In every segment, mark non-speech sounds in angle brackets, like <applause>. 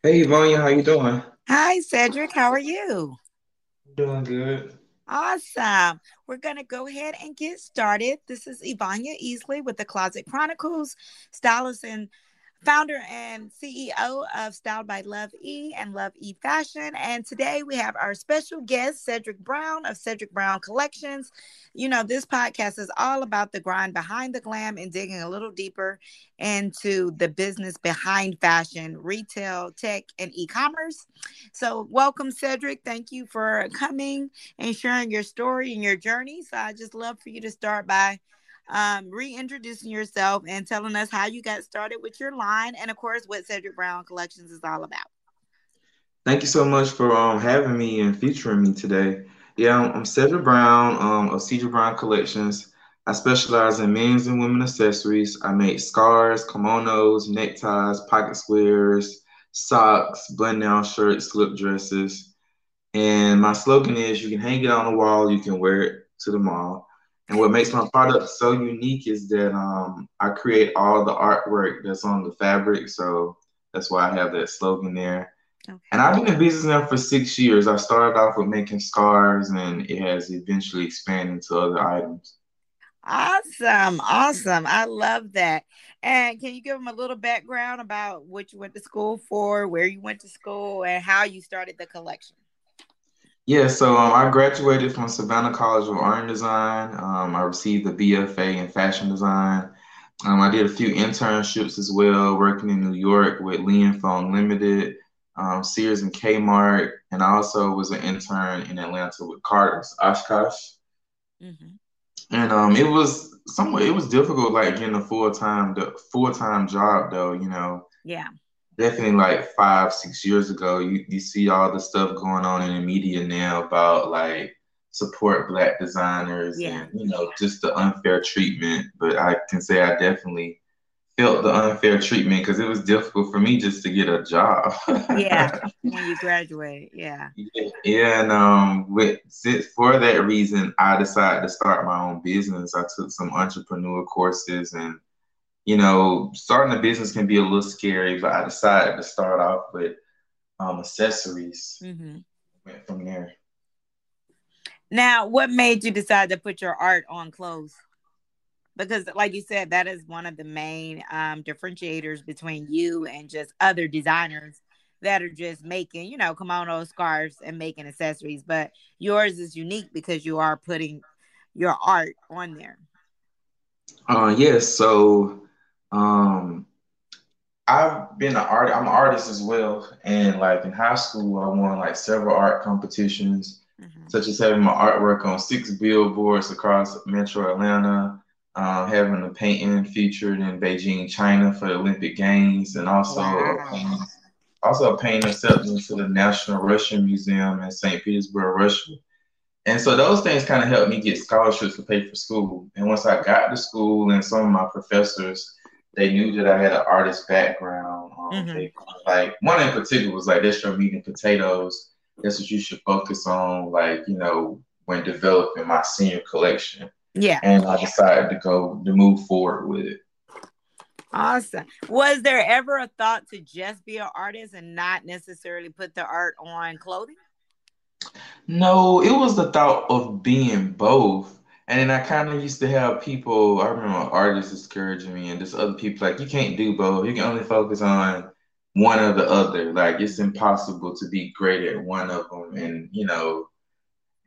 Hey, Vanya, how you doing? Hi, Cedric. How are you? Hi, Cedric. How are you? Doing good. Awesome. We're going to go ahead and get started. This is Ivania Easley with the Closet Chronicles, stylist and founder and CEO of Styled by Love E and Love E Fashion. And today we have our special guest, Cedric Brown of Cedric Brown Collections. You know, this podcast is all about the grind behind the glam and digging a little deeper into the business behind fashion, retail, tech, and e commerce. So, welcome, Cedric. Thank you for coming and sharing your story and your journey. So, I just love for you to start by um, reintroducing yourself and telling us how you got started with your line, and of course, what Cedric Brown Collections is all about. Thank you so much for um, having me and featuring me today. Yeah, I'm, I'm Cedric Brown um, of Cedric Brown Collections. I specialize in men's and women accessories. I make scarves, kimonos, neckties, pocket squares, socks, button-down shirts, slip dresses. And my slogan is you can hang it on the wall, you can wear it to the mall. And what makes my product so unique is that um, I create all the artwork that's on the fabric. So that's why I have that slogan there. Okay. And I've been in business now for six years. I started off with making scarves and it has eventually expanded to other items. Awesome. Awesome. I love that. And can you give them a little background about what you went to school for, where you went to school, and how you started the collection? Yeah, so um, I graduated from Savannah College of Art and Design. Um, I received the BFA in fashion design. Um, I did a few internships as well, working in New York with Li & Fung Limited, um, Sears and Kmart, and I also was an intern in Atlanta with Carter's Oshkosh. Mm-hmm. And um, it was somewhat it was difficult, like getting a full time full time job though. You know. Yeah definitely like five, six years ago, you, you see all the stuff going on in the media now about like support black designers yeah. and you know just the unfair treatment. But I can say I definitely felt the unfair treatment because it was difficult for me just to get a job. <laughs> yeah, when you graduate, yeah. yeah. Yeah, and um, with since for that reason, I decided to start my own business. I took some entrepreneur courses and you know, starting a business can be a little scary, but I decided to start off with um, accessories. Mm-hmm. Went from there. Now, what made you decide to put your art on clothes? Because, like you said, that is one of the main um, differentiators between you and just other designers that are just making, you know, kimono scarves and making accessories. But yours is unique because you are putting your art on there. Uh, yes. So um, I've been an art. I'm an artist as well, and like in high school, I won like several art competitions, mm-hmm. such as having my artwork on six billboards across Metro Atlanta, uh, having a painting featured in Beijing, China for the Olympic Games, and also wow. a painting, also a painting accepted to the National Russian Museum in St. Petersburg, Russia. And so those things kind of helped me get scholarships to pay for school. And once I got to school, and some of my professors they knew that I had an artist background. Um, mm-hmm. they, like one in particular was like, "That's your meat and potatoes. That's what you should focus on." Like you know, when developing my senior collection. Yeah. And I decided to go to move forward with it. Awesome. Was there ever a thought to just be an artist and not necessarily put the art on clothing? No, it was the thought of being both. And then I kind of used to have people, I remember artists discouraging me and just other people like, you can't do both. You can only focus on one or the other. Like it's impossible to be great at one of them. And, you know,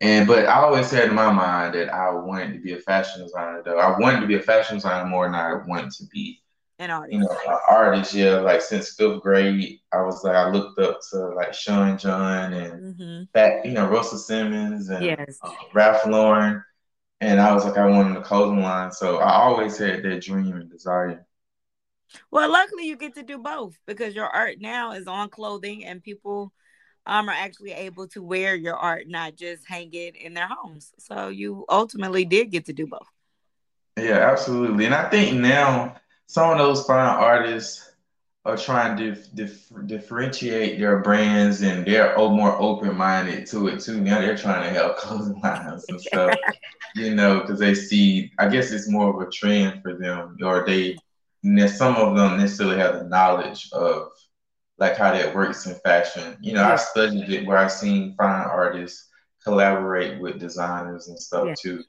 and but I always had in my mind that I wanted to be a fashion designer though. I wanted to be a fashion designer more than I wanted to be an artist. You know, an artist, yeah. Like since fifth grade, I was like I looked up to like Sean John and mm-hmm. that, you know, Russell Simmons and yes. uh, Ralph Lauren and I was like, I wanted a clothing line. So I always had that dream and desire. Well, luckily you get to do both because your art now is on clothing and people um, are actually able to wear your art, not just hang it in their homes. So you ultimately did get to do both. Yeah, absolutely. And I think now some of those fine artists are trying to dif- dif- differentiate their brands and they're more open minded to it too. Now they're trying to help <laughs> clothing lines and stuff, <laughs> you know, because they see, I guess it's more of a trend for them, or they, some of them necessarily have the knowledge of like how that works in fashion. You know, yeah. I studied it where I seen fine artists collaborate with designers and stuff yeah. too.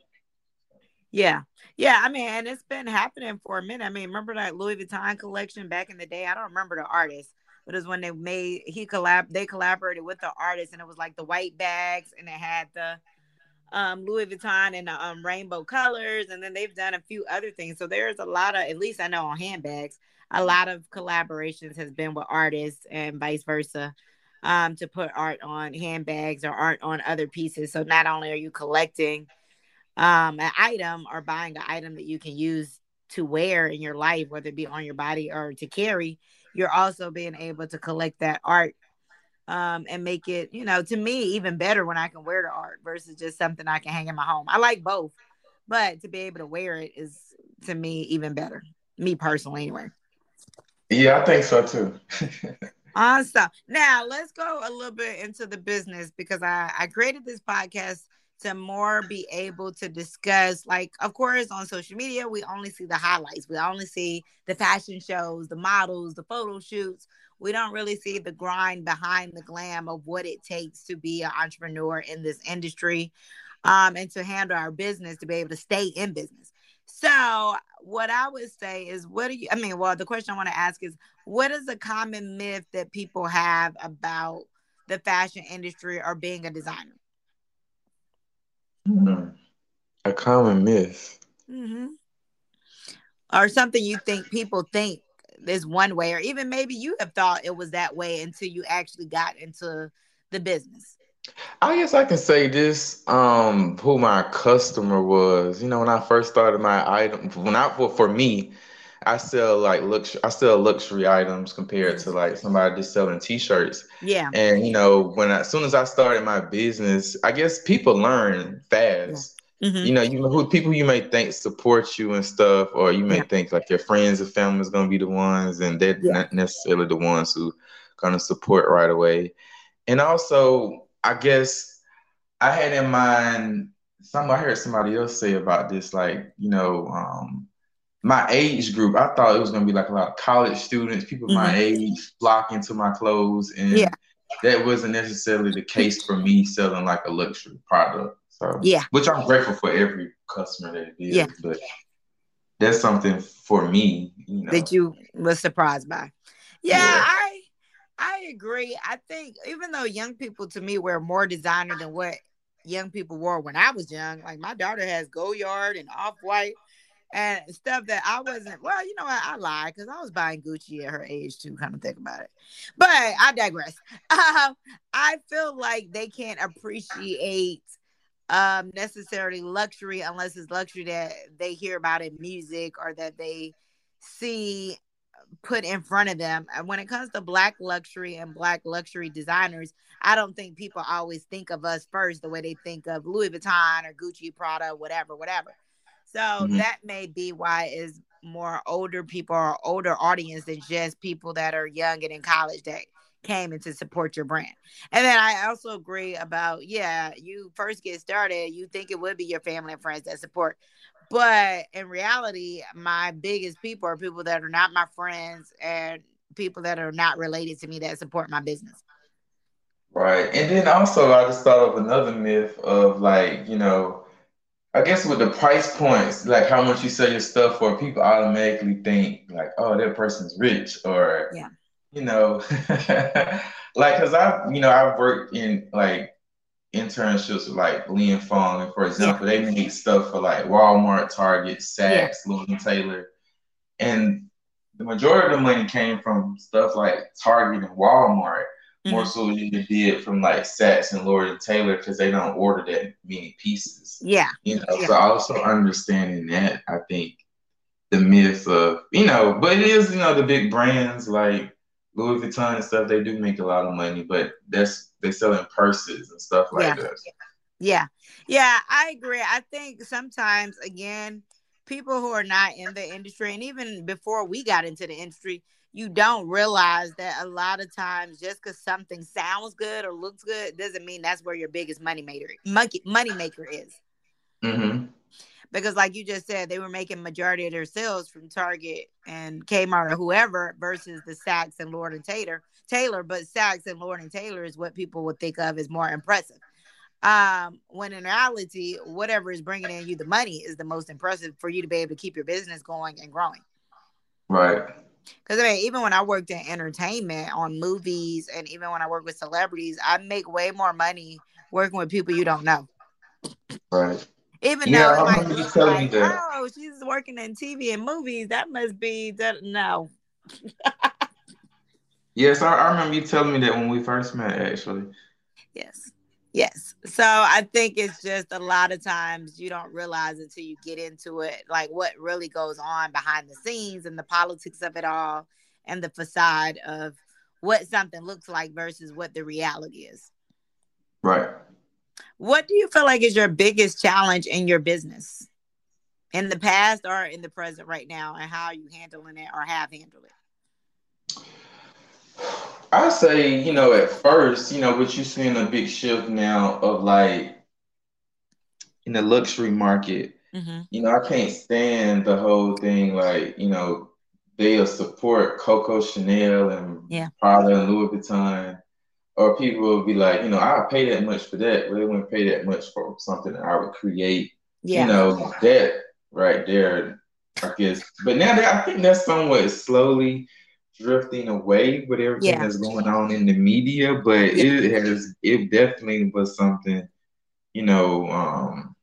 Yeah. Yeah, I mean, and it's been happening for a minute. I mean, remember that Louis Vuitton collection back in the day? I don't remember the artist, but it was when they made he collab they collaborated with the artist and it was like the white bags and it had the um, Louis Vuitton and the um, rainbow colors, and then they've done a few other things. So there's a lot of, at least I know on handbags, a lot of collaborations has been with artists and vice versa um, to put art on handbags or art on other pieces. So not only are you collecting um, an item or buying an item that you can use to wear in your life, whether it be on your body or to carry, you're also being able to collect that art um, and make it, you know, to me even better when I can wear the art versus just something I can hang in my home. I like both, but to be able to wear it is to me even better. Me personally, anyway. Yeah, I think so too. <laughs> awesome. Now let's go a little bit into the business because I, I created this podcast to more be able to discuss like of course on social media we only see the highlights. We only see the fashion shows the models the photo shoots. We don't really see the grind behind the glam of what it takes to be an entrepreneur in this industry um, and to handle our business to be able to stay in business. So what i would say is what do you i mean well the question i want to ask is what is a common myth that people have about the fashion industry or being a designer Hmm. A common myth. Mm-hmm. Or something you think people think is one way, or even maybe you have thought it was that way until you actually got into the business. I guess I can say this, um, who my customer was. You know, when I first started my item, when I for, for me, I sell like luxury. I sell luxury items compared to like somebody just selling T-shirts. Yeah. And you know, when I, as soon as I started my business, I guess people learn fast. Yeah. Mm-hmm. You know, you who people you may think support you and stuff, or you may yeah. think like your friends and family is gonna be the ones, and they're yeah. not necessarily the ones who gonna support right away. And also, I guess I had in mind some. I heard somebody else say about this, like you know. um my age group, I thought it was gonna be like a lot of college students, people mm-hmm. my age flock into my clothes, and yeah. that wasn't necessarily the case for me selling like a luxury product. So yeah, which I'm grateful for every customer that it is, yeah. but that's something for me, you know, that you was surprised by. Yeah, yeah, I I agree. I think even though young people to me wear more designer than what young people wore when I was young, like my daughter has Goyard and off white and stuff that I wasn't. Well, you know what? I lied because I was buying Gucci at her age too. Kind of think about it, but I digress. <laughs> Um, I feel like they can't appreciate um, necessarily luxury unless it's luxury that they hear about in music or that they see put in front of them. And when it comes to black luxury and black luxury designers, I don't think people always think of us first the way they think of Louis Vuitton or Gucci, Prada, whatever, whatever. So mm-hmm. that may be why is more older people or older audience than just people that are young and in college that came in to support your brand. And then I also agree about, yeah, you first get started, you think it would be your family and friends that support. But in reality, my biggest people are people that are not my friends and people that are not related to me that support my business. Right. And then also I just thought of another myth of like, you know, I guess with the price points, like how much you sell your stuff for, people automatically think like, oh, that person's rich, or yeah, you know, <laughs> like because I, you know, I've worked in like internships with like Li and Fung, and for example, yeah. they make stuff for like Walmart, Target, Saks, yeah. And Taylor, and the majority of the money came from stuff like Target and Walmart. More mm-hmm. so than you did from like Saks and Lord and Taylor because they don't order that many pieces. Yeah. You know, yeah. so also understanding that, I think the myth of, you know, but it is, you know, the big brands like Louis Vuitton and stuff, they do make a lot of money, but that's they sell in purses and stuff like yeah. that. Yeah. Yeah, I agree. I think sometimes again, people who are not in the industry and even before we got into the industry, you don't realize that a lot of times just because something sounds good or looks good doesn't mean that's where your biggest money maker monkey money maker is. Mm-hmm. because like you just said, they were making majority of their sales from Target and Kmart or whoever versus the Saks and Lord and Taylor. Taylor, but Saks and Lord and Taylor is what people would think of as more impressive. Um, when in reality, whatever is bringing in you the money is the most impressive for you to be able to keep your business going and growing. Right. Because I mean, even when I worked in entertainment on movies, and even when I work with celebrities, I make way more money working with people you don't know. Right. Even yeah, though like, telling like, that. oh, she's working in TV and movies, that must be that. No. yes, I, I remember you telling me that when we first met. Actually. Yes. Yes. So I think it's just a lot of times you don't realize until you get into it, like what really goes on behind the scenes and the politics of it all and the facade of what something looks like versus what the reality is. Right. What do you feel like is your biggest challenge in your business in the past or in the present right now and how are you handling it or have handled it? I say, you know, at first, you know, but you're seeing a big shift now of like in the luxury market. Mm-hmm. You know, I can't stand the whole thing like, you know, they'll support Coco Chanel and yeah. Prada and Louis Vuitton. Or people will be like, you know, I'll pay that much for that, but they wouldn't pay that much for something that I would create. Yeah. You know, that right there, I guess. But now that I think that's somewhat slowly drifting away with everything yeah. that's going on in the media, but it has it definitely was something, you know, um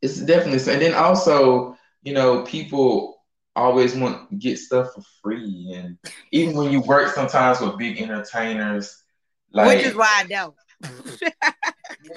it's definitely and then also, you know, people always want get stuff for free and even when you work sometimes with big entertainers like which is why I don't. <laughs> yeah,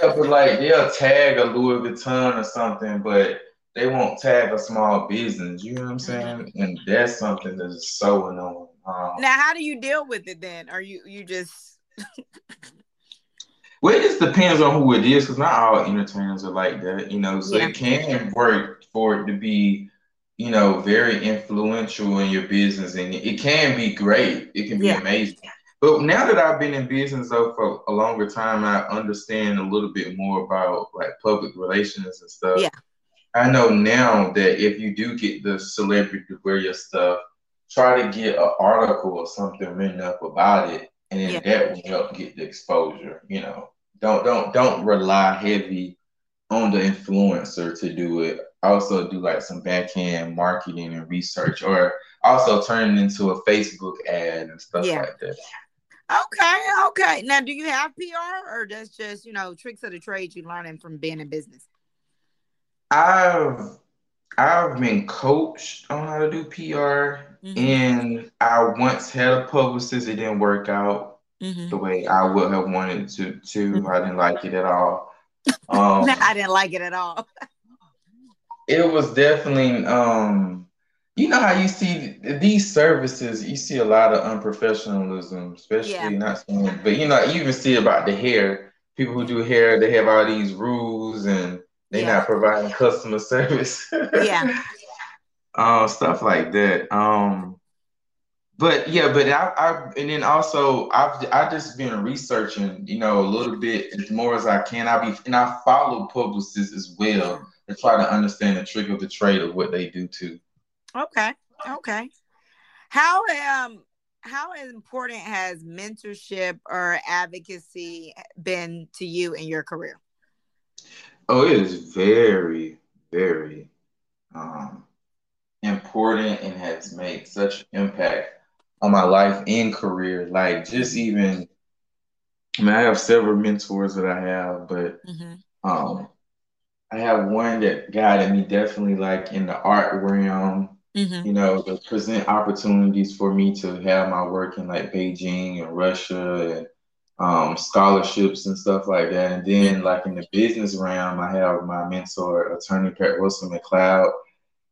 but like they'll tag a Louis Vuitton or something, but they won't tag a small business. You know what I'm saying? Mm-hmm. And that's something that's so annoying. Um, now, how do you deal with it then? Are you you just? <laughs> well, it just depends on who it is, because not all entertainers are like that. You know, so yeah. it can work for it to be, you know, very influential in your business, and it can be great. It can be yeah. amazing. But now that I've been in business though for a longer time, I understand a little bit more about like public relations and stuff. Yeah. I know now that if you do get the celebrity to wear your stuff, try to get an article or something written up about it, and then yeah. that will help get the exposure. You know, don't don't don't rely heavy on the influencer to do it. Also, do like some backhand marketing and research, or also turn it into a Facebook ad and stuff yeah. like that. Okay, okay. Now, do you have PR, or that's just you know tricks of the trade you learning from being in business? I've I've been coached on how to do PR, mm-hmm. and I once had a publicist. It didn't work out mm-hmm. the way I would have wanted to. To mm-hmm. I didn't like it at all. Um, <laughs> I didn't like it at all. <laughs> it was definitely, um, you know how you see these services. You see a lot of unprofessionalism, especially yeah. not saying, but you know you even see about the hair. People who do hair, they have all these rules and they're yeah. not providing customer <laughs> service. yeah. Um, stuff like that. Um, but yeah, but I, I and then also I've I just been researching, you know, a little bit as more as I can. I be and I follow publicists as well to try to understand the trick of the trade of what they do too. Okay. Okay. How um how important has mentorship or advocacy been to you in your career? Oh, it is very, very um, important and has made such impact on my life and career. Like just even, I mean, I have several mentors that I have, but mm-hmm. um, I have one that guided me definitely like in the art realm. Mm-hmm. You know, to present opportunities for me to have my work in like Beijing and Russia and um, scholarships and stuff like that. And then, like in the business realm, I have my mentor, attorney Pat Wilson McLeod,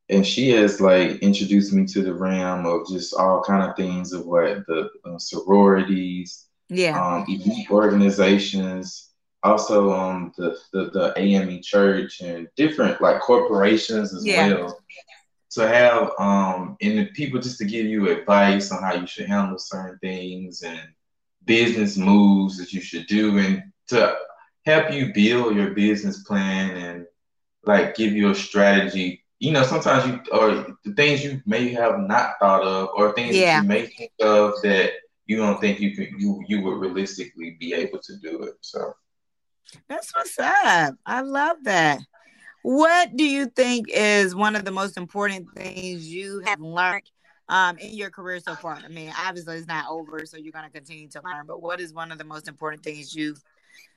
and she has like introduced me to the realm of just all kind of things of what the uh, sororities, yeah, um, elite organizations, also um the, the the AME Church and different like corporations as yeah. well. To have um and the people just to give you advice on how you should handle certain things and business moves that you should do and to help you build your business plan and like give you a strategy. You know, sometimes you or the things you may have not thought of, or things yeah. that you may think of that you don't think you could you you would realistically be able to do it. So that's what's up. I love that. What do you think is one of the most important things you have learned um, in your career so far? I mean, obviously it's not over, so you're going to continue to learn. But what is one of the most important things you've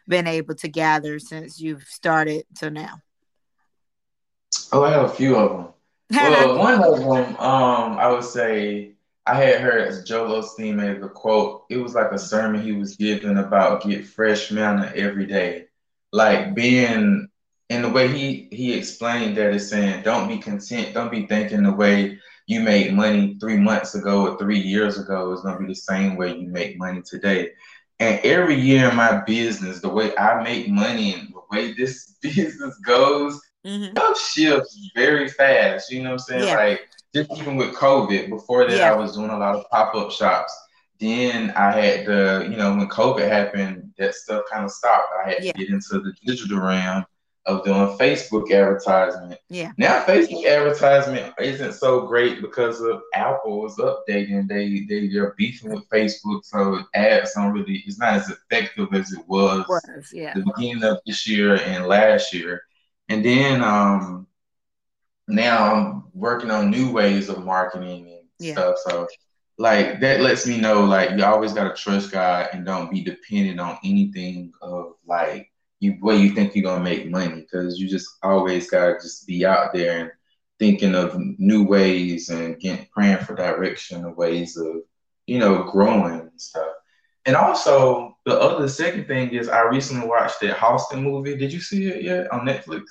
been able to gather since you've started to now? Oh, I have a few of them. well, <laughs> one of them, um, I would say I had heard Joel Osteen made a quote. It was like a sermon he was giving about get fresh manna every day, like being in the way he he explained that is saying don't be content, don't be thinking the way you made money three months ago or three years ago is gonna be the same way you make money today. And every year in my business, the way I make money and the way this <laughs> business goes, mm-hmm. shifts very fast. You know what I'm saying? Yeah. Like just even with COVID, before that, yeah. I was doing a lot of pop up shops. Then I had to, you know, when COVID happened, that stuff kind of stopped. I had yeah. to get into the digital realm of doing Facebook advertisement. Yeah. Now Facebook advertisement isn't so great because of Apple is updating. They they they're beefing with Facebook, so ads don't really it's not as effective as it was, was yeah. the beginning of this year and last year. And then um now I'm working on new ways of marketing and yeah. stuff. So like that lets me know like you always gotta trust God and don't be dependent on anything of like you where you think you're gonna make money because you just always gotta just be out there and thinking of new ways and getting praying for direction and ways of you know growing and stuff. And also the other second thing is I recently watched that Halston movie. Did you see it yet on Netflix?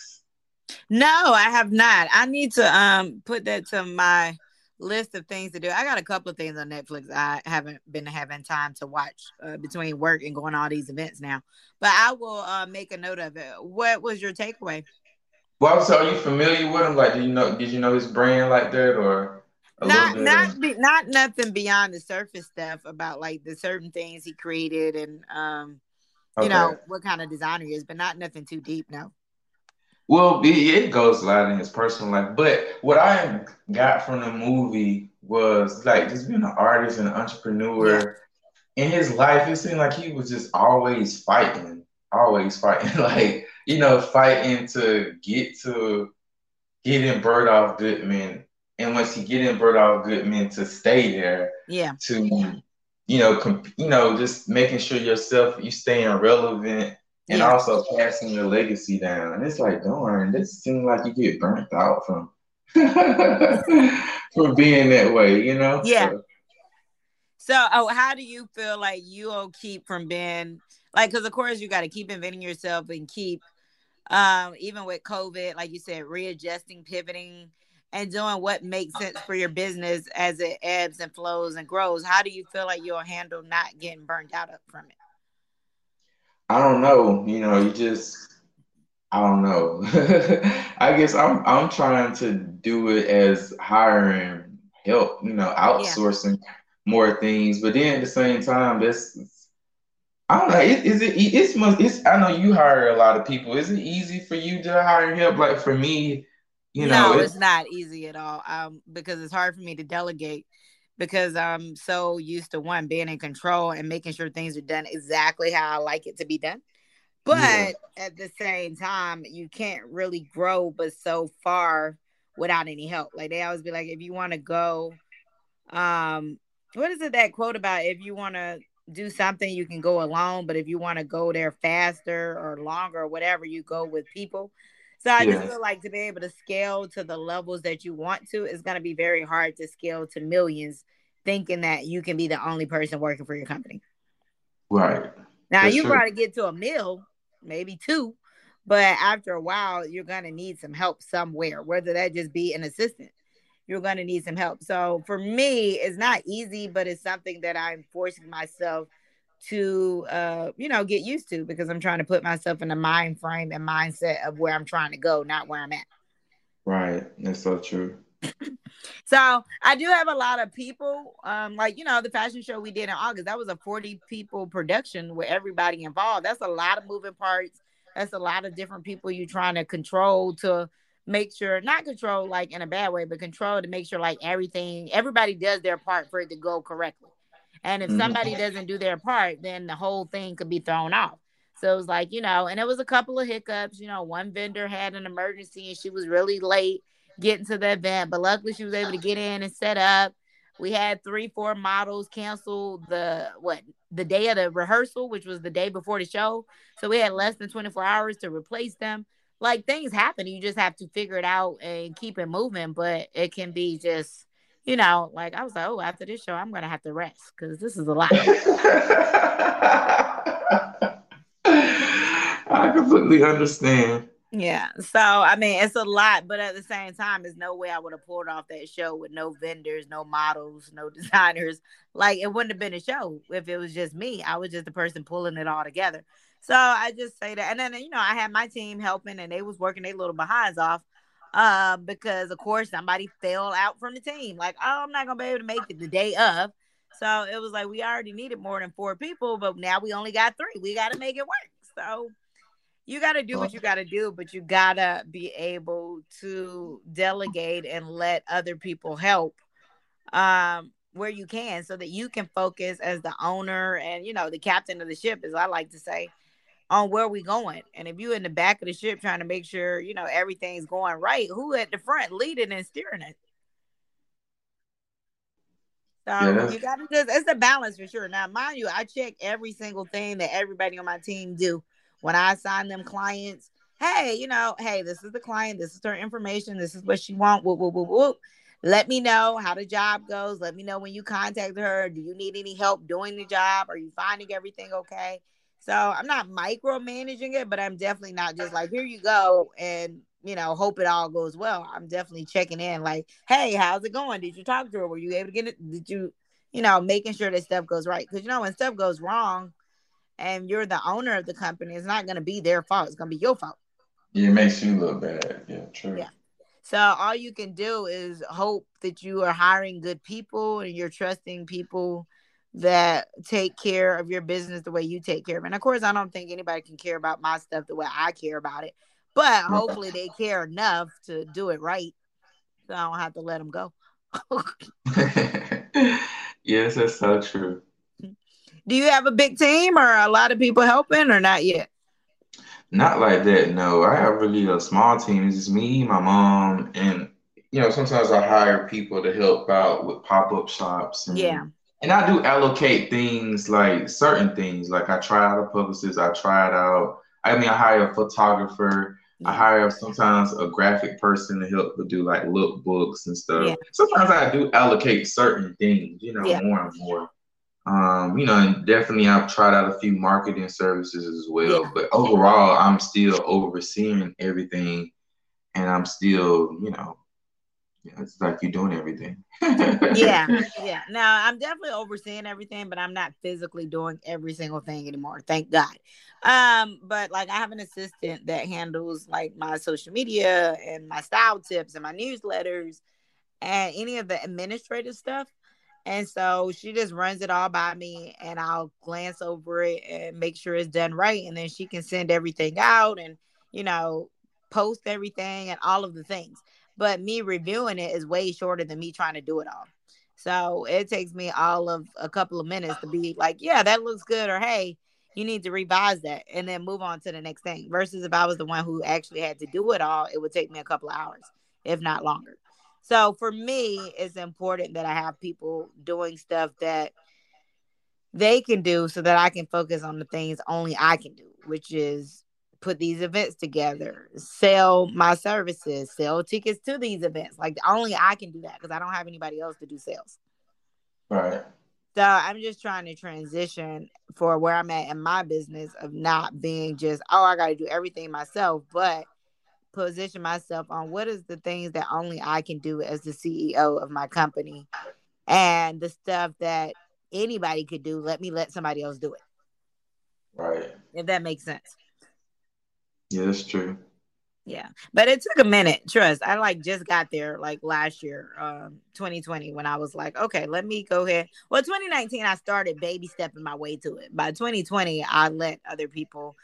No, I have not. I need to um put that to my list of things to do. I got a couple of things on Netflix I haven't been having time to watch uh, between work and going all these events now. But I will uh, make a note of it. What was your takeaway? Well, so are you familiar with him? Like, do you know? Did you know his brand like that, or not? Not be, not nothing beyond the surface stuff about like the certain things he created and um, you okay. know what kind of designer he is, but not nothing too deep. No. Well, it, it goes a lot in his personal life, but what I got from the movie was like just being an artist and an entrepreneur. Yeah. In his life, it seemed like he was just always fighting, always fighting, <laughs> like you know, fighting to get to getting Bergdorf Goodman, and once he get in Bergdorf Goodman to stay there, yeah, to you know, comp- you know, just making sure yourself you staying relevant and yeah. also passing your legacy down. And it's like, darn, this seems like you get burnt out from <laughs> from being that way, you know? Yeah. So. so, oh, how do you feel like you'll keep from being like? Because of course you got to keep inventing yourself and keep, um, even with COVID, like you said, readjusting, pivoting, and doing what makes sense for your business as it ebbs and flows and grows. How do you feel like you'll handle not getting burnt out from it? I don't know. You know, you just I don't know. <laughs> I guess I'm I'm trying to do it as hiring help, you know, outsourcing yeah. more things. But then at the same time, that's I don't know. Is, is it? It's. It's. I know you hire a lot of people. Is it easy for you to hire help? Like for me, you know, no, it's, it's not easy at all. Um, because it's hard for me to delegate because I'm so used to one being in control and making sure things are done exactly how I like it to be done. But yeah. at the same time, you can't really grow but so far without any help. Like they always be like, if you want to go, um, what is it that quote about if you want to do something, you can go alone, but if you want to go there faster or longer or whatever, you go with people. So I yeah. just feel like to be able to scale to the levels that you want to is going to be very hard to scale to millions, thinking that you can be the only person working for your company. Right. Now That's you true. probably get to a mill, maybe two, but after a while, you're going to need some help somewhere, whether that just be an assistant. You're going to need some help. So for me, it's not easy, but it's something that I'm forcing myself to uh you know get used to because I'm trying to put myself in the mind frame and mindset of where I'm trying to go, not where I'm at. Right. That's so true. <laughs> so I do have a lot of people. Um, like you know, the fashion show we did in August, that was a 40 people production with everybody involved. That's a lot of moving parts, That's a lot of different people you're trying to control to make sure not control like in a bad way, but control to make sure like everything everybody does their part for it to go correctly. And if mm-hmm. somebody doesn't do their part, then the whole thing could be thrown off. So it was like, you know, and it was a couple of hiccups. You know, one vendor had an emergency and she was really late getting to the event, but luckily she was able to get in and set up. We had three, four models cancel the what the day of the rehearsal, which was the day before the show. So we had less than 24 hours to replace them. Like things happen. You just have to figure it out and keep it moving. But it can be just, you know, like I was like, oh, after this show, I'm gonna have to rest because this is a lot. <laughs> I completely understand. Yeah. So I mean it's a lot, but at the same time, there's no way I would have pulled off that show with no vendors, no models, no <laughs> designers. Like it wouldn't have been a show if it was just me. I was just the person pulling it all together. So I just say that. And then you know, I had my team helping and they was working their little behinds off. Uh, because of course somebody fell out from the team. Like, oh, I'm not gonna be able to make it the day of. So it was like we already needed more than four people, but now we only got three. We gotta make it work. So you got to do what you got to do, but you got to be able to delegate and let other people help um, where you can so that you can focus as the owner and, you know, the captain of the ship, as I like to say, on where we going. And if you in the back of the ship trying to make sure, you know, everything's going right, who at the front leading and steering it? So yeah. you got to just, it's a balance for sure. Now, mind you, I check every single thing that everybody on my team do when I assign them clients, hey, you know, hey, this is the client, this is her information, this is what she want. Whoop, whoop, whoop, whoop. Let me know how the job goes. Let me know when you contact her. Do you need any help doing the job? Are you finding everything okay? So I'm not micromanaging it, but I'm definitely not just like, here you go, and you know, hope it all goes well. I'm definitely checking in, like, hey, how's it going? Did you talk to her? Were you able to get it? Did you, you know, making sure that stuff goes right? Because you know, when stuff goes wrong, and you're the owner of the company, it's not going to be their fault. It's going to be your fault. Yeah, it makes you look bad. Yeah, true. Yeah. So all you can do is hope that you are hiring good people and you're trusting people that take care of your business the way you take care of it. And of course, I don't think anybody can care about my stuff the way I care about it, but hopefully they care enough to do it right. So I don't have to let them go. <laughs> yes, that's so true. Do you have a big team or a lot of people helping or not yet? Not like that, no. I have really a small team. It's just me, my mom, and you know, sometimes I hire people to help out with pop-up shops. And, yeah. And I do allocate things like certain things. Like I try out a publicist, I try it out. I mean, I hire a photographer. Yeah. I hire sometimes a graphic person to help to do like look books and stuff. Yeah. Sometimes I do allocate certain things, you know, yeah. more and more. Um, you know, and definitely I've tried out a few marketing services as well. But overall, I'm still overseeing everything, and I'm still, you know, it's like you're doing everything. yeah, <laughs> yeah. Now I'm definitely overseeing everything, but I'm not physically doing every single thing anymore. Thank God. Um, but like I have an assistant that handles like my social media and my style tips and my newsletters and any of the administrative stuff. And so she just runs it all by me and I'll glance over it and make sure it's done right. And then she can send everything out and, you know, post everything and all of the things. But me reviewing it is way shorter than me trying to do it all. So it takes me all of a couple of minutes to be like, yeah, that looks good. Or, hey, you need to revise that and then move on to the next thing. Versus if I was the one who actually had to do it all, it would take me a couple of hours, if not longer. So for me, it's important that I have people doing stuff that they can do so that I can focus on the things only I can do, which is put these events together, sell my services, sell tickets to these events. Like only I can do that because I don't have anybody else to do sales. Right. So I'm just trying to transition for where I'm at in my business of not being just, oh, I got to do everything myself, but position myself on what is the things that only I can do as the CEO of my company and the stuff that anybody could do, let me let somebody else do it. Right. If that makes sense. Yeah, that's true. Yeah. But it took a minute, trust. I like just got there like last year, um, 2020, when I was like, okay, let me go ahead. Well, 2019, I started baby stepping my way to it. By 2020, I let other people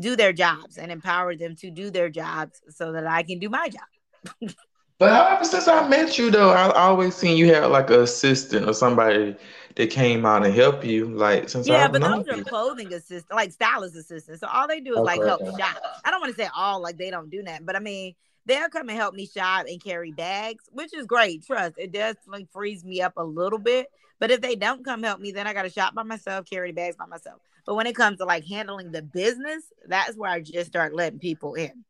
do their jobs and empower them to do their jobs so that I can do my job. <laughs> but however, since I met you though, I've always seen you had like an assistant or somebody that came out and help you. Like since yeah, I've but those known are clothing assistants, like stylist assistants. So all they do is like help okay. shop. I don't want to say all like they don't do that, but I mean they'll come and help me shop and carry bags, which is great. Trust it does like frees me up a little bit. But if they don't come help me, then I got to shop by myself, carry bags by myself. But when it comes to like handling the business, that's where I just start letting people in,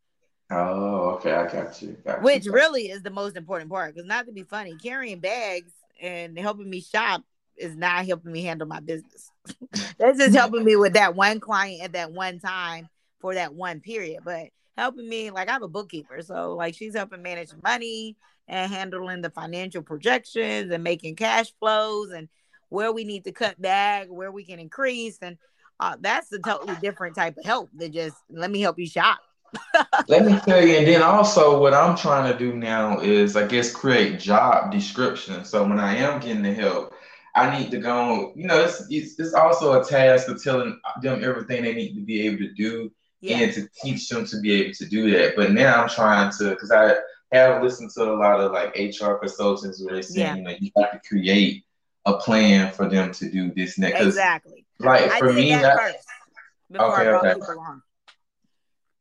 Oh, okay, I got you. Got you, which really is the most important part. Because not to be funny, carrying bags and helping me shop is not helping me handle my business. <laughs> That's just helping me with that one client at that one time for that one period. But helping me, like I have a bookkeeper, so like she's helping manage money and handling the financial projections and making cash flows and where we need to cut back, where we can increase, and uh, that's a totally different type of help than just let me help you shop. Let me tell you, and then also what I'm trying to do now is, I guess, create job descriptions. So when I am getting the help, I need to go. You know, it's it's, it's also a task of telling them everything they need to be able to do Yeah, and to teach them to be able to do that. But now I'm trying to, because I have listened to a lot of like HR consultants where they say, Yeah. you know, you have to create a plan for them to do this next. exactly. like I for me, that that, first before Okay, I brought okay. people on.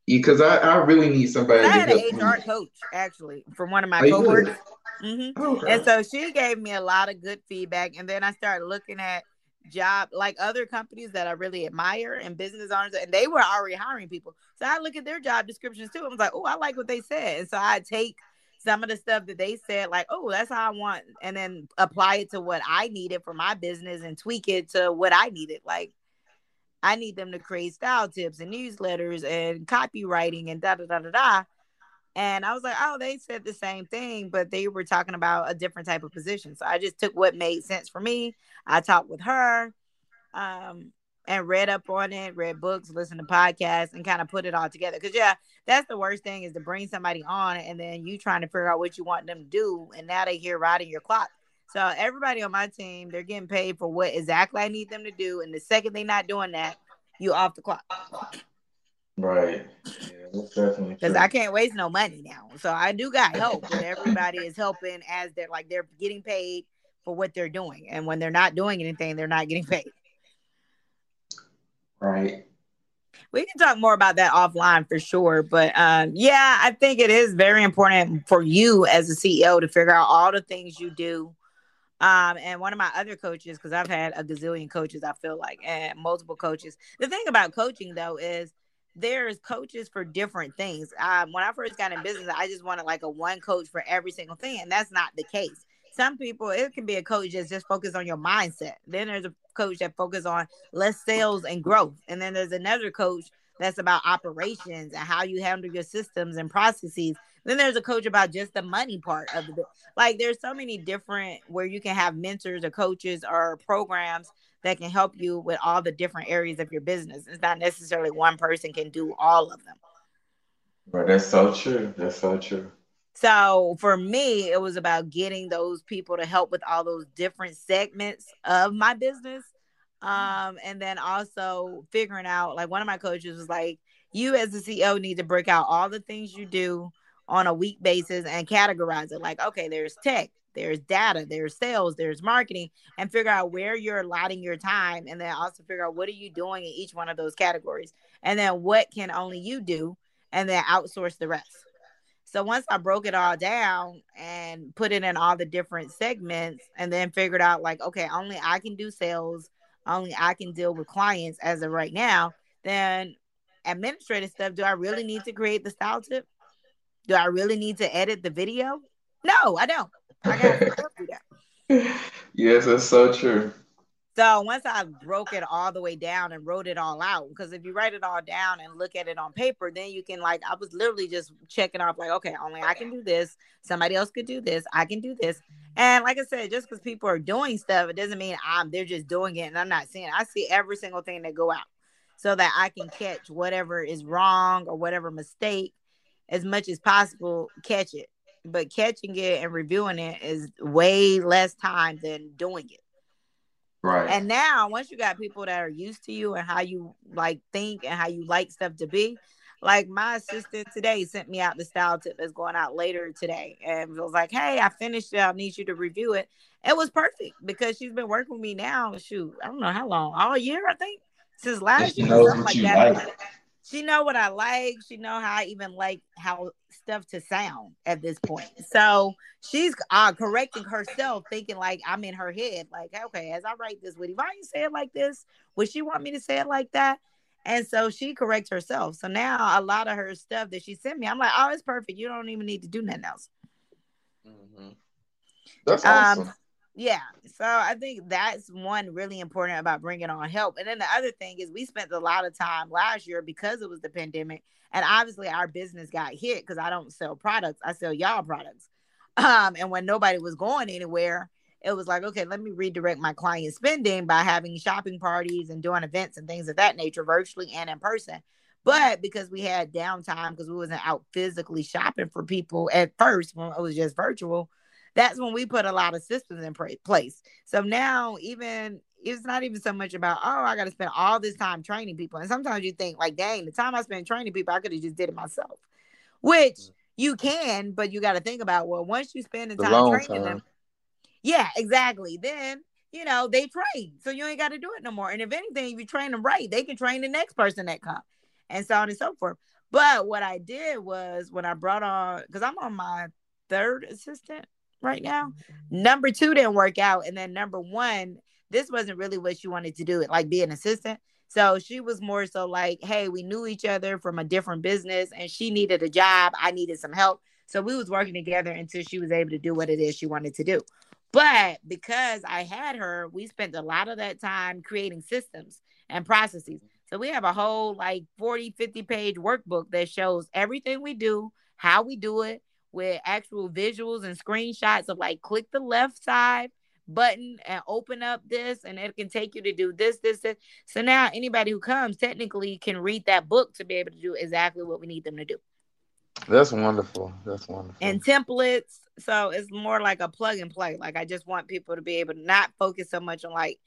Because I, I really need somebody I to had an me. HR coach actually from one of my Oh, you cohorts. did? hmm Okay. And so she gave me a lot of good feedback. And then I started looking at job like other companies that I really admire and business owners, and they were already hiring people. So I look at their job descriptions too. I was like, oh, I like what they said. And so I take some of the stuff that they said, like, oh, that's how I want, and then apply it to what I needed for my business and tweak it to what I needed. Like I need them to create style tips and newsletters and copywriting and da da da da da. And I was like, oh, they said the same thing, but they were talking about a different type of position. So I just took what made sense for me. I talked with her um, and read up on it, read books, listened to podcasts, and kind of put it all together. Because, yeah, that's the worst thing is to bring somebody on and then you trying to figure out what you want them to do. And now they here riding your clock. So everybody on my team, they're getting paid for what exactly I need them to do. And the second they're not doing that, you off the clock. Right. Definitely because true. I can't waste no money now. So I do got help, but everybody is helping as they're like they're getting paid for what they're doing, and when they're not doing anything, they're not getting paid. Right. We can talk more about that offline for sure, but um, yeah, I think it is very important for you as a CEO to figure out all the things you do. Um, and one of my other coaches, because I've had a gazillion coaches, I feel like, and multiple coaches. The thing about coaching though is there's coaches for different things. Um, when I first got in business, I just wanted like a one coach for every single thing, and that's not the case. Some people, it can be a coach that's just focused on your mindset. Then there's a coach that focus on less sales and growth, and then there's another coach that's about operations and how you handle your systems and processes. Then there's a coach about just the money part of it. Like there's so many different where you can have mentors or coaches or programs that can help you with all the different areas of your business. It's not necessarily one person can do all of them. Right. That's so true. That's so true. So for me, it was about getting those people to help with all those different segments of my business. Um, and then also figuring out like one of my coaches was like, you as the CEO need to break out all the things you do on a week basis and categorize it. Like, okay, there's tech, there's data, there's sales, there's marketing, and figure out where you're allotting your time. And then also figure out what are you doing in each one of those categories. And then what can only you do, and then outsource the rest. So once I broke it all down and put it in all the different segments and then figured out like, okay, only I can do sales, only I can deal with clients as of right now, then administrative stuff, do I really need to create the style tip? Do I really need to edit the video? No, I don't. I got <laughs> do yes, that's so true. So once I broke it all the way down and wrote it all out, because if you write it all down and look at it on paper, then you can like I was literally just checking off like, okay, only I can do this. Somebody else could do this. I can do this. And like I said, just because people are doing stuff, it doesn't mean I'm they're just doing it and I'm not seeing. It. I see every single thing that go out, so that I can catch whatever is wrong or whatever mistake as much as possible. Catch it, but catching it and reviewing it is way less time than doing it. Right. And now, once you got people that are used to you and how you like think and how you like stuff to be, like my assistant today sent me out the style tip that's going out later today, and was like, "Hey, I finished it. I need you to review it." It was perfect because she's been working with me now. Shoot, I don't know how long, all year, I think, since last year. Something like that. Like she know what I like. She know how I even like how stuff to sound at this point. So she's uh, correcting herself, thinking like I'm in her head. Like, okay, as I write this, would Yvonne say it like this? Would she want me to say it like that? And so she corrects herself. So now a lot of her stuff that she sent me, I'm like, oh, it's perfect. You don't even need to do nothing else. Mm-hmm. That's awesome. Um, yeah. So I think that's one really important about bringing on help. And then the other thing is we spent a lot of time last year because it was the pandemic. And obviously our business got hit because I don't sell products. I sell y'all products. Um, and when nobody was going anywhere, it was like, okay, let me redirect my client spending by having shopping parties and doing events and things of that nature, virtually and in person. But because we had downtime because we wasn't out physically shopping for people at first when it was just virtual, that's when we put a lot of systems in place. So now, even it's not even so much about oh, I got to spend all this time training people. And sometimes you think like, dang, the time I spent training people, I could have just did it myself. Which mm. you can, but you got to think about well, once you spend the time training time. them, yeah, exactly. Then you know they train, so you ain't got to do it no more. And if anything, if you train them right, they can train the next person that come, and so on and so forth. But what I did was when I brought on, because I'm on my third assistant right now. Number two didn't work out. And then number one, this wasn't really what she wanted to do, it like be an assistant. So she was more so like, hey, we knew each other from a different business and she needed a job. I needed some help. So we was working together until she was able to do what it is she wanted to do. But because I had her, we spent a lot of that time creating systems and processes. So we have a whole like 40, 50 page workbook that shows everything we do, how we do it, with actual visuals and screenshots of like click the left side button and open up this and it can take you to do this this this. So now anybody who comes technically can read that book to be able to do exactly what we need them to do. That's wonderful. That's wonderful. And templates. So it's more like a plug and play. Like i just want people to be able to not focus so much on like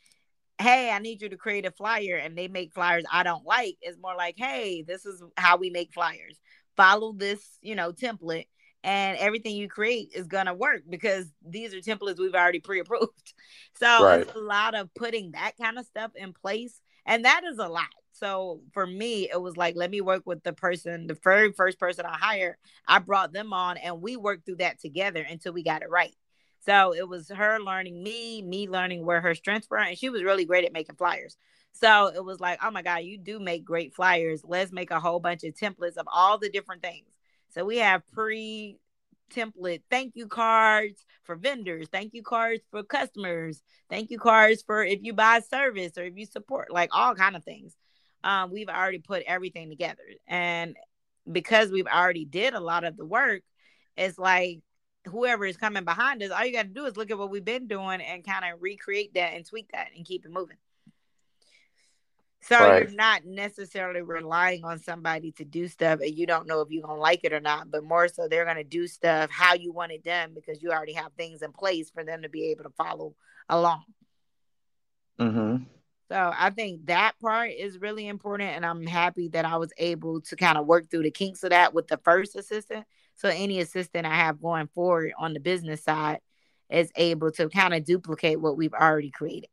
hey i need you to create a flyer and they make flyers i don't like. It's more like hey this is how we make flyers. Follow this you know template and everything you create is gonna work because these are templates we've already pre-approved. <laughs> So right. it's a lot of putting that kind of stuff in place, and that is a lot. So for me, it was like, let me work with the person, the very first person I hired. I brought them on, and we worked through that together until we got it right. So it was her learning me, me learning where her strengths were, and she was really great at making flyers. So it was like, oh my God, you do make great flyers. Let's make a whole bunch of templates of all the different things. So we have pre template thank you cards for vendors, thank you cards for customers, thank you cards for if you buy service or if you support, like all kind of things. Um, we've already put everything together, and because we've already did a lot of the work, it's like whoever is coming behind us, all you got to do is look at what we've been doing and kind of recreate that and tweak that and keep it moving. So right. you're not necessarily relying on somebody to do stuff and you don't know if you're gonna like it or not, but more so they're gonna do stuff how you want it done because you already have things in place for them to be able to follow along. Mm-hmm. So I think that part is really important, and I'm happy that I was able to kind of work through the kinks of that with the first assistant. So any assistant I have going forward on the business side is able to kind of duplicate what we've already created.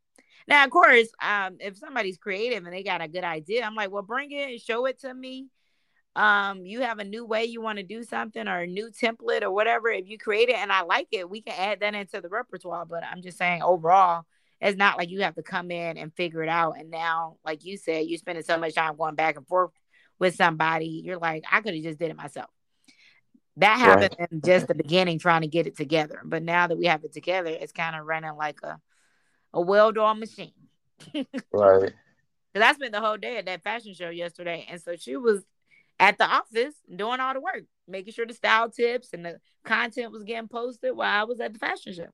Now, of course, um, if somebody's creative and they got a good idea, I'm like, well, bring it and show it to me. Um, you have a new way you want to do something or a new template or whatever. If you create it and I like it, we can add that into the repertoire. But I'm just saying, overall, it's not like you have to come in and figure it out. And now, like you said, you're spending so much time going back and forth with somebody. You're like, I could have just did it myself. That happened right. in just the beginning, trying to get it together. But now that we have it together, it's kind of running like a a well-oiled machine. <laughs> right. Because I spent the whole day at that fashion show yesterday, and so she was at the office doing all the work, making sure the style tips and the content was getting posted while I was at the fashion show.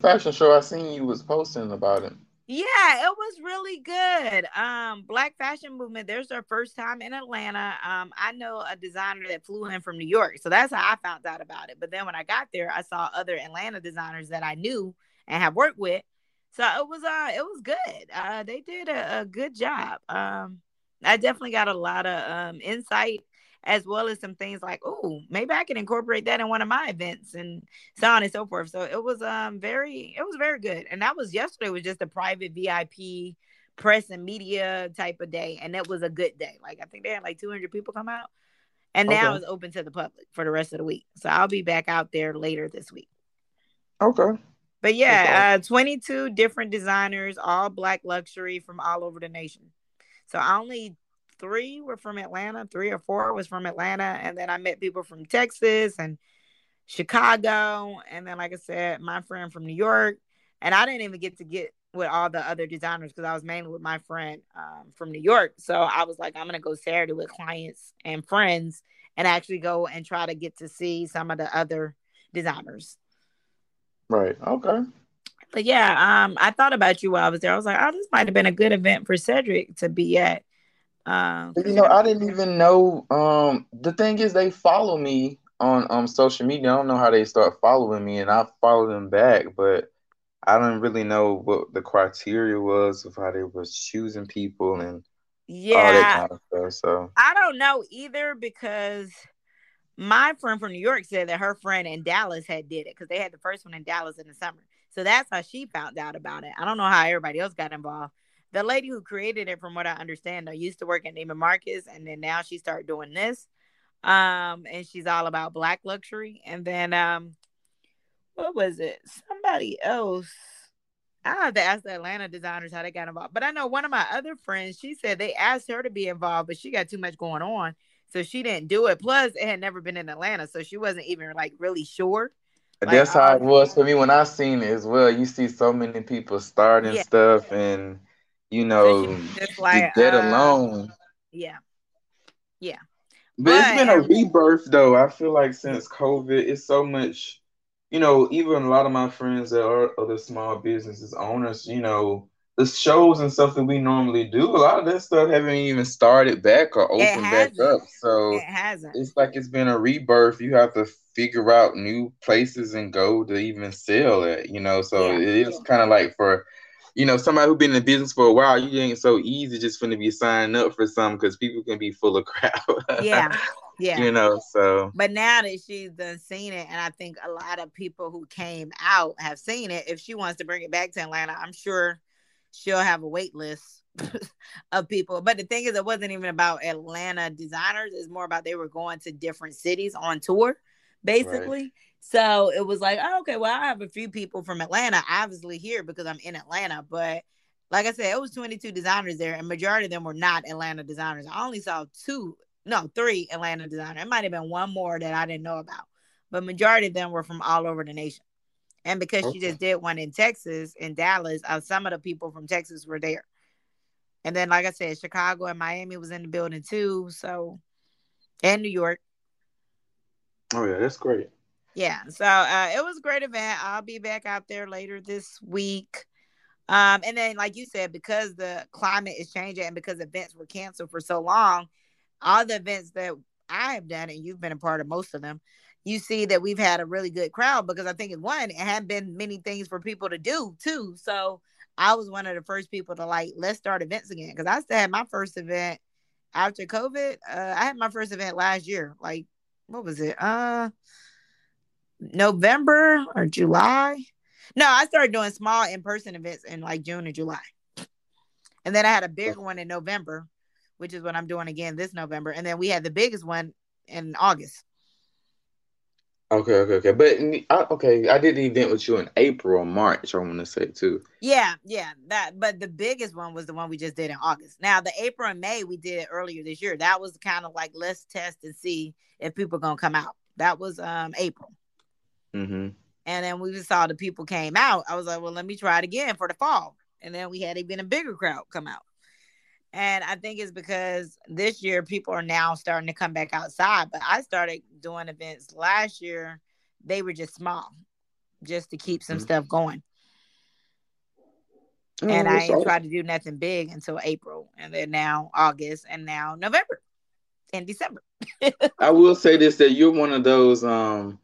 Fashion show, I seen you was posting about it. Yeah, it was really good. Um, Black Fashion Movement. There's their first time in Atlanta. Um, I know a designer that flew in from New York, so that's how I found out about it. But then when I got there, I saw other Atlanta designers that I knew and have worked with, So it was uh it was good. Uh they did a, a good job. Um I definitely got a lot of um insight as well as some things like, oh, maybe I can incorporate that in one of my events and so on and so forth. So it was um very it was very good. And that was yesterday was just a private VIP press and media type of day. And it was a good day. Like I think they had like 200 people come out. And now okay. it's open to the public for the rest of the week. So I'll be back out there later this week. Okay. But yeah, uh, 22 different designers, all black luxury from all over the nation. So only three were from Atlanta, three or four was from Atlanta. And then I met people from Texas and Chicago. And then, like I said, my friend from New York. And I didn't even get to get with all the other designers because I was mainly with my friend um, from New York. So I was like, I'm going to go Saturday with clients and friends and actually go and try to get to see some of the other designers. Right. Okay. But yeah, um, I thought about you while I was there. I was like, oh, this might have been a good event for Cedric to be at. Um, you know, I didn't even know. Um, the thing is, they follow me on um social media. I don't know how they start following me, and I follow them back, but I don't really know what the criteria was of how they was choosing people and yeah, all that kind of stuff. So I don't know either because my friend from New York said that her friend in Dallas had did it because they had the first one in Dallas in the summer. So that's how she found out about it. I don't know how everybody else got involved. The lady who created it, from what I understand, I used to work at Neiman Marcus, and then now she started doing this. Um, and she's all about black luxury. And then um, what was it? Somebody else. I have to ask the Atlanta designers how they got involved. But I know one of my other friends, she said they asked her to be involved, but she got too much going on. So she didn't do it. Plus, it had never been in Atlanta, so she wasn't even like really sure. Like, That's how it was for me when I seen it as well. You see so many people starting yeah. stuff, and you know, so just like dead uh, alone. Yeah, yeah. But, but, it's been a rebirth, though. I feel like since COVID, it's so much. You know, even a lot of my friends that are other small businesses owners, you know, the shows and stuff that we normally do, a lot of that stuff haven't even started back or opened back up. So it hasn't. It's like it's been a rebirth. You have to figure out new places and go to even sell it, you know. So yeah. it is kind of like for you know, somebody who's been in business for a while, you ain't so easy just to be signing up for something because people can be full of crap. yeah. <laughs> Yeah. You know, so. But now that she's done seen it, and I think a lot of people who came out have seen it, if she wants to bring it back to Atlanta, I'm sure she'll have a wait list <laughs> of people. But the thing is, it wasn't even about Atlanta designers. It's more about they were going to different cities on tour, basically. Right. So it was like, oh, okay, well, I have a few people from Atlanta, obviously here because I'm in Atlanta. But like I said, it was 22 designers there, and majority of them were not Atlanta designers. I only saw two, no, three Atlanta designers. It might have been one more that I didn't know about, but majority of them were from all over the nation. And because okay. she just did one in Texas, in Dallas, uh, some of the people from Texas were there. And then, like I said, Chicago and Miami was in the building too. So, and New York. Oh yeah, that's great. Yeah. So uh, it was a great event. I'll be back out there later this week. Um, and then, like you said, because the climate is changing and because events were canceled for so long, all the events that I have done, and you've been a part of most of them, you see that we've had a really good crowd because I think it one, it had been many things for people to do too. So I was one of the first people to like let's start events again because I still had my first event after COVID. Uh, I had my first event last year. Like what was it? Uh, November or July. No, I started doing small in person events in like June or July, and then I had a bigger one in November, which is what I'm doing again this November, and then we had the biggest one in August. Okay, okay, okay. But I, okay, I did the event with you in April or March. I want to say too. Yeah, yeah. That, but the biggest one was the one we just did in August. Now the April and May we did earlier this year. That was kind of like let's test and see if people are gonna come out. That was um April. Mm-hmm. And then we saw the people came out. I was like, well, let me try it again for the fall. And then we had even a bigger crowd come out. And I think it's because this year people are now starting to come back outside. But I started doing events last year. They were just small, just to keep some mm-hmm. stuff going. Oh, and I ain't tried to do nothing big until April, and then now August, and now November and December. <laughs> I will say this: that you're one of those, um,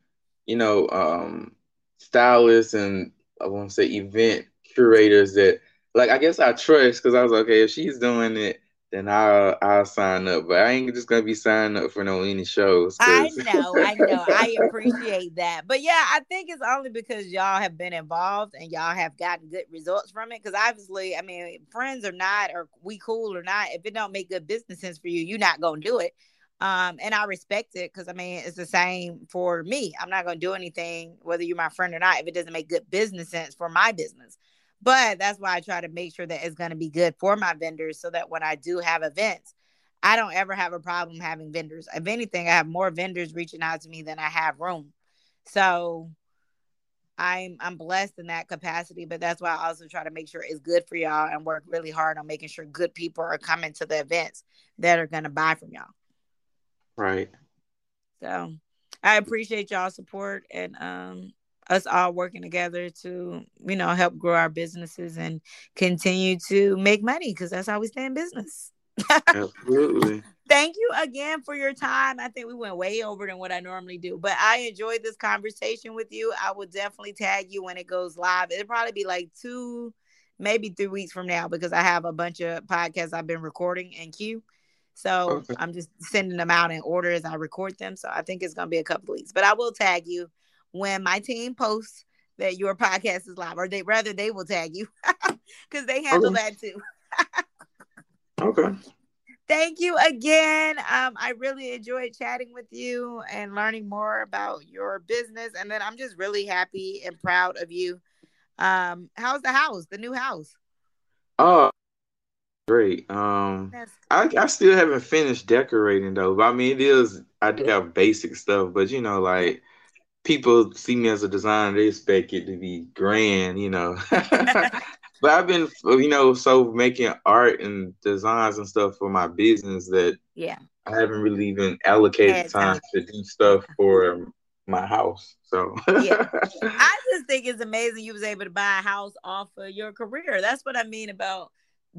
you know, um, stylists and I want to say event curators that like I guess I trust because I was like, okay, if she's doing it, then I'll I'll sign up. But I ain't just gonna be signing up for no any shows. I know, I know, I appreciate that. But yeah, I think it's only because y'all have been involved and y'all have gotten good results from it. Because obviously, I mean, friends or not, or we cool or not, if it don't make good business sense for you, you're not gonna do it. Um, and I respect it because I mean it's the same for me. I'm not gonna do anything whether you're my friend or not if it doesn't make good business sense for my business. But that's why I try to make sure that it's going to be good for my vendors so that when I do have events, I don't ever have a problem having vendors. If anything, I have more vendors reaching out to me than I have room. So I'm I'm blessed in that capacity, but that's why I also try to make sure it's good for y'all and work really hard on making sure good people are coming to the events that are going to buy from y'all. Right. So I appreciate y'all support and um us all working together to you know help grow our businesses and continue to make money because that's how we stay in business. <laughs> Absolutely. Thank you again for your time. I think we went way over than what i normally do but i enjoyed this conversation with you. I will definitely tag you when it goes live. It'll probably be like two maybe three weeks from now because i have a bunch of podcasts i've been recording in queue. So okay. i'm just sending them out in order as i record them. So i think it's going to be a couple weeks but i will tag you when my team posts that your podcast is live, or they rather they will tag you <laughs> because they handle okay. that too. okay. Thank you again. Um, I really enjoyed chatting with you and learning more about your business. And then I'm just really happy and proud of you. Um, how's the house, the new house? Oh, great. Um, I, I still haven't finished decorating though. But I mean, it is. I do have basic stuff, but you know, like people see me as a designer, they expect it to be grand, you know. <laughs> <laughs> but I've been, you know, so making art and designs and stuff for my business that yeah, I haven't really even allocated time, time to do stuff for my house. So yeah, <laughs> I just think it's amazing you was able to buy a house off of your career. That's what I mean about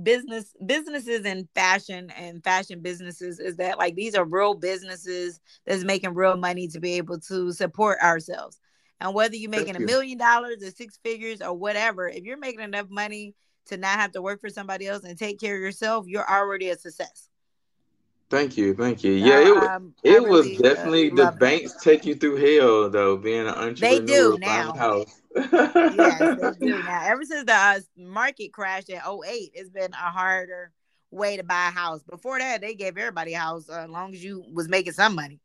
business businesses and fashion and fashion businesses is that like these are real businesses that's making real money to be able to support ourselves. And whether you're making a million dollars or six figures or whatever if you're making enough money to not have to work for somebody else and take care of yourself you're already a success Thank you, thank you. Yeah, it, um, it was really, uh, definitely uh, the banks it. take you through hell though. Being an entrepreneur, they do now. House. yes, they <laughs> do now. Ever since the uh, market crashed in 08, it's been a harder way to buy a house. Before that, they gave everybody a house uh, as long as you was making some money.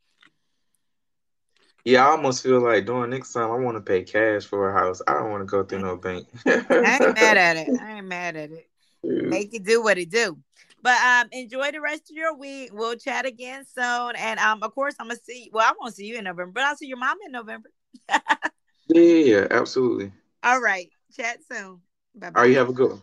Yeah, I almost feel like doing next time I want to pay cash for a house. I don't want to go through no bank. I ain't mad at it. <laughs> I ain't mad at it. Make it do what it do. But um, enjoy the rest of your week. We'll chat again soon. And um, of course, I'm gonna see. Well, I won't see you in November, but I'll see your mom in November. <laughs> yeah, yeah, absolutely. All right. Chat soon. Bye bye. All right, you have a good one.